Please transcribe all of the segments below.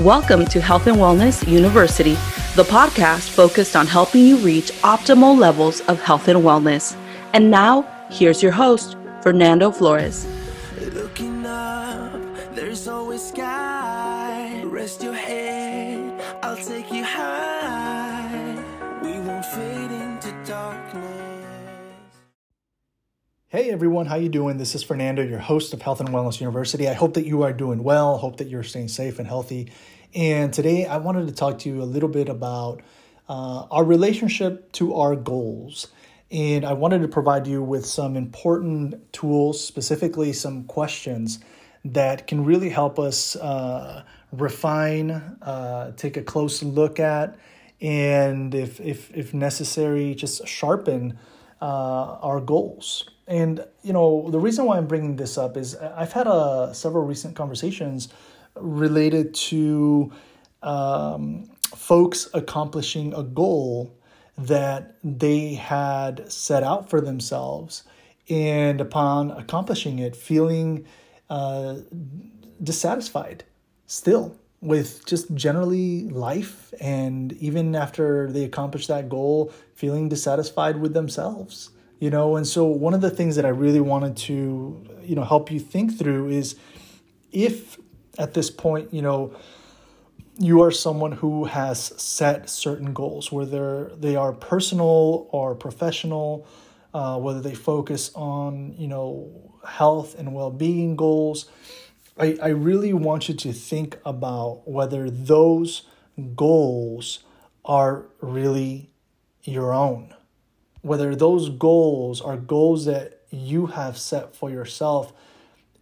Welcome to Health and Wellness University, the podcast focused on helping you reach optimal levels of health and wellness. And now, here's your host, Fernando Flores. Looking up, there's always sky. Rest your head, I'll take you high. We won't fade Hey everyone, how you doing? This is Fernando, your host of Health and Wellness University. I hope that you are doing well. Hope that you're staying safe and healthy. And today I wanted to talk to you a little bit about uh, our relationship to our goals. And I wanted to provide you with some important tools, specifically some questions that can really help us uh, refine, uh, take a close look at, and if, if, if necessary, just sharpen uh, our goals. And you know the reason why I'm bringing this up is I've had uh, several recent conversations related to um, folks accomplishing a goal that they had set out for themselves, and upon accomplishing it, feeling uh, dissatisfied still with just generally life, and even after they accomplish that goal, feeling dissatisfied with themselves. You know, and so one of the things that I really wanted to, you know, help you think through is if at this point, you know, you are someone who has set certain goals, whether they are personal or professional, uh, whether they focus on, you know, health and well being goals. I, I really want you to think about whether those goals are really your own. Whether those goals are goals that you have set for yourself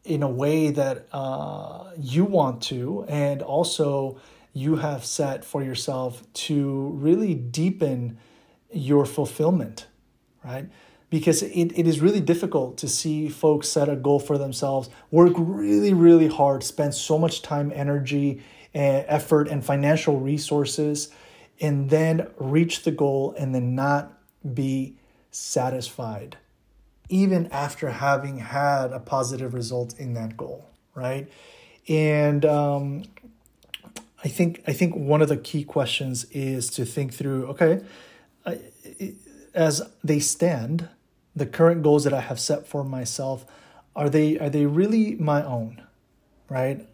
in a way that uh, you want to, and also you have set for yourself to really deepen your fulfillment, right? Because it, it is really difficult to see folks set a goal for themselves, work really, really hard, spend so much time, energy, and effort, and financial resources, and then reach the goal and then not be satisfied even after having had a positive result in that goal, right? And um, I think I think one of the key questions is to think through. Okay, as they stand, the current goals that I have set for myself are they are they really my own, right?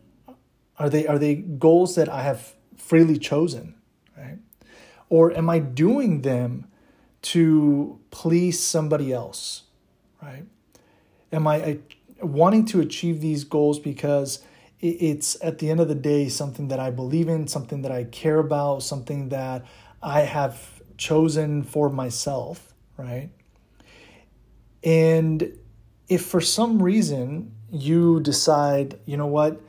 Are they are they goals that I have freely chosen, right? Or am I doing them to please somebody else? right? Am I, wanting to achieve these goals because it's at the end of the day something that I believe in, something that I care about, something that I have chosen for myself, right? And if for some reason you decide, you know what,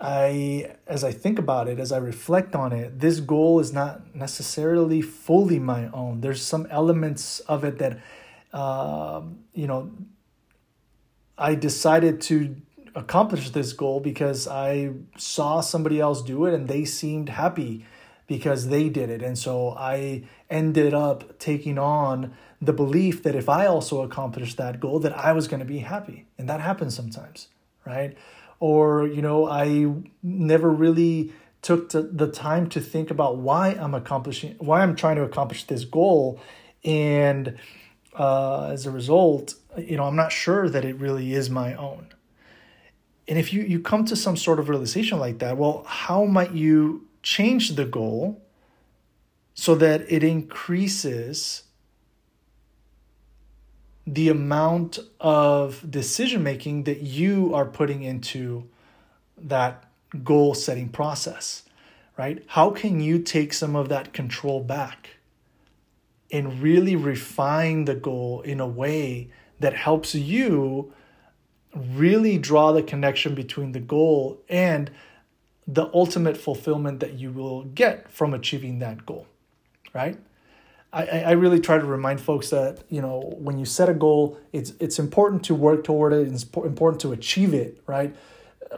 I as I think about it, as I reflect on it, this goal is not necessarily fully my own. There's some elements of it that uh, you know, I decided to accomplish this goal because I saw somebody else do it and they seemed happy because they did it. And so I ended up taking on the belief that if I also accomplished that goal, that I was going to be happy. And that happens sometimes, right? Or, you know, I never really took the time to think about why I'm accomplishing, why I'm trying to accomplish this goal. And uh, as a result, you know, I'm not sure that it really is my own. And if you, you come to some sort of realization like that, well, how might you change the goal so that it increases the amount of decision making that you are putting into that goal setting process, right? How can you take some of that control back? and really refine the goal in a way that helps you really draw the connection between the goal and the ultimate fulfillment that you will get from achieving that goal, right? I, I really try to remind folks that you know when you set a goal, it's it's important to work toward it. It's important to achieve it, right?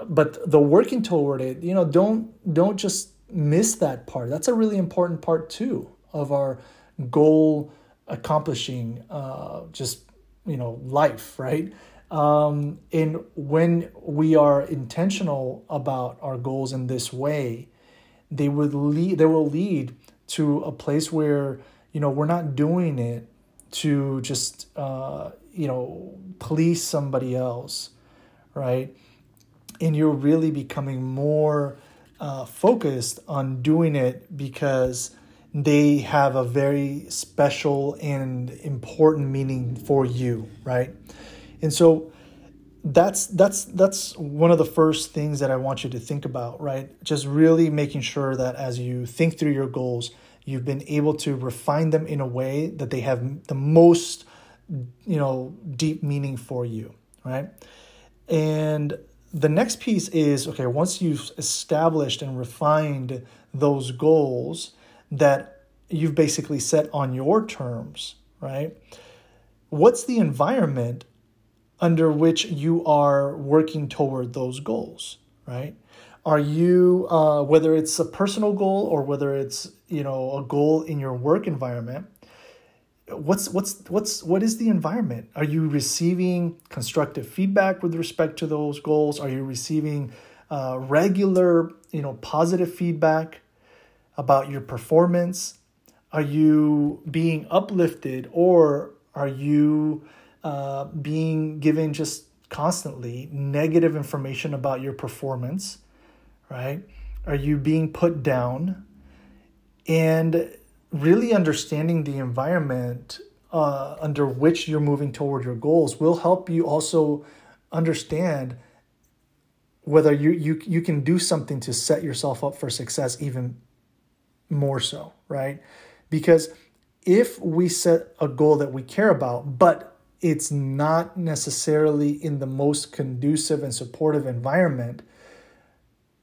But the working toward it, you know, don't don't just miss that part. That's a really important part too of our goal accomplishing uh, just you know life right Um, and when we are intentional about our goals in this way, they would lead. They will lead to a place where you know we're not doing it to just uh, you know please somebody else, right? And you're really becoming more uh, focused on doing it because they have a very special and important meaning for you, right? And so that's that's that's one of the first things that I want you to think about, right? Just really making sure that as you think through your goals, you've been able to refine them in a way that they have the most you know deep meaning for you, right? And the next piece is okay, once you've established and refined those goals that you've basically set on your terms, right? What's the environment under which you are working toward those goals, right? Are you, uh, whether it's a personal goal or whether it's you know a goal in your work environment, what's what's what's what is the environment? Are you receiving constructive feedback with respect to those goals? Are you receiving uh, regular you know positive feedback about your performance? Are you being uplifted or are you uh, being given just constantly negative information about your performance, right? Are you being put down? And really understanding the environment uh, under which you're moving toward your goals will help you also understand whether you, you you can do something to set yourself up for success even more so right because if we set a goal that we care about but it's not necessarily in the most conducive and supportive environment,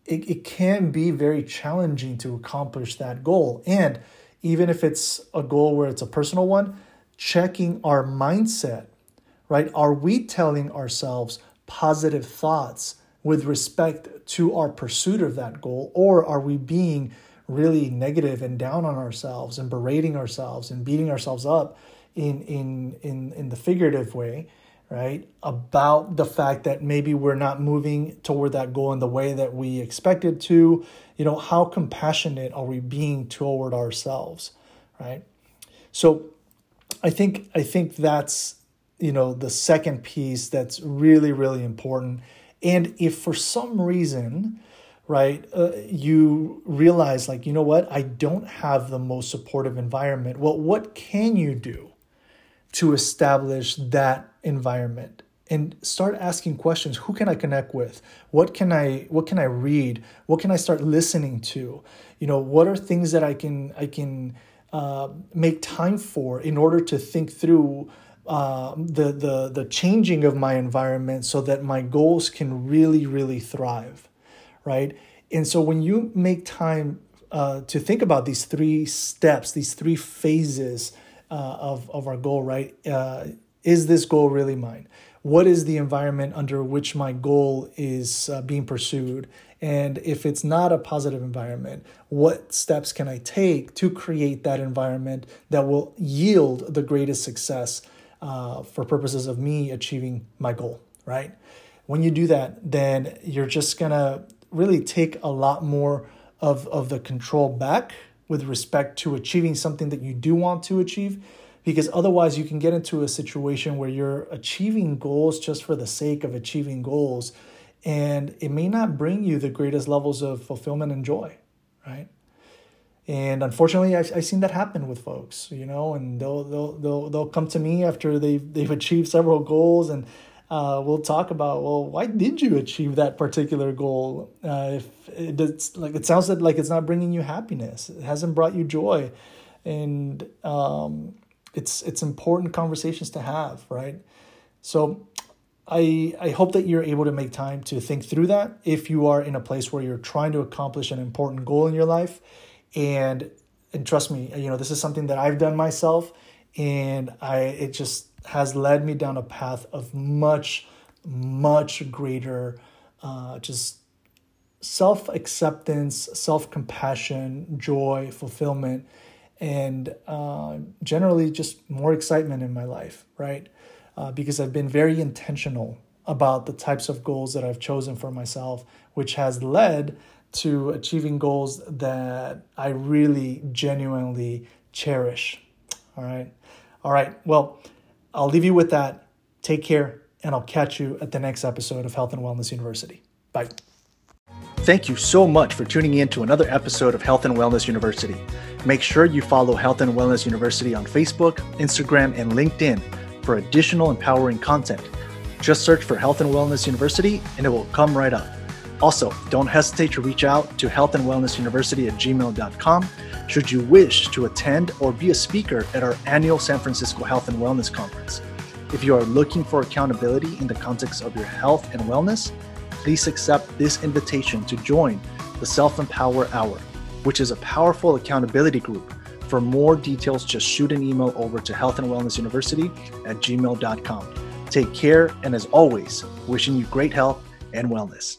it, it can be very challenging to accomplish that goal. And even if it's a goal where it's a personal one, checking our mindset, right? Are we telling ourselves positive thoughts with respect to our pursuit of that goal? Or are we being really negative and down on ourselves and berating ourselves and beating ourselves up in in in in the figurative way right about the fact that maybe we're not moving toward that goal in the way that we expected to you know how compassionate are we being toward ourselves right? So i think i think that's you know the second piece that's really really important. And if for some reason right uh, you realize like you know what i don't have the most supportive environment well what can you do to establish that environment and start asking questions. Who can i connect with? What can i what can i read? What can i start listening to? You know what are things that i can i can uh, make time for in order to think through uh, the the the changing of my environment so that my goals can really really thrive right? And so when you make time uh, to think about these three steps these three phases uh, of, of our goal, right? Uh, is this goal really mine? What is the environment under which my goal is uh, being pursued? And if it's not a positive environment, what steps can I take to create that environment that will yield the greatest success uh, for purposes of me achieving my goal, right? When you do that, then you're just gonna really take a lot more of, of the control back with respect to achieving something that you do want to achieve because otherwise you can get into a situation where you're achieving goals just for the sake of achieving goals and it may not bring you the greatest levels of fulfillment and joy right? And unfortunately I've, I've seen that happen with folks you know and they'll they'll they'll, they'll come to me after they've, they've achieved several goals and uh, we'll talk about well why did you achieve that particular goal? Uh, if it's like it sounds like it's not bringing you happiness. It hasn't brought you joy. And um, it's it's important conversations to have right? So I, I hope that you're able to make time to think through that if you are in a place where you're trying to accomplish an important goal in your life. And and trust me you know this is something that I've done myself. And I it just has led me down a path of much, much greater uh, just self acceptance, self compassion, joy, fulfillment, and uh, generally just more excitement in my life, right? uh, because I've been very intentional about the types of goals that I've chosen for myself, which has led to achieving goals that I really genuinely cherish. All right. All right. Well, I'll leave you with that. Take care, and I'll catch you at the next episode of Health and Wellness University. Bye. Thank you so much for tuning in to another episode of Health and Wellness University. Make sure you follow Health and Wellness University on Facebook, Instagram, and LinkedIn for additional empowering content just search for Health and Wellness University and it will come right up. Also, don't hesitate to reach out to Health and Wellness University at gmail.com should you wish to attend or be a speaker at our annual San Francisco Health and Wellness Conference. If you are looking for accountability in the context of your health and wellness, please accept this invitation to join the Self Empower Hour, which is a powerful accountability group. For more details, just shoot an email over to Health and Wellness University at gmail.com. Take care, and as always, wishing you great health and wellness.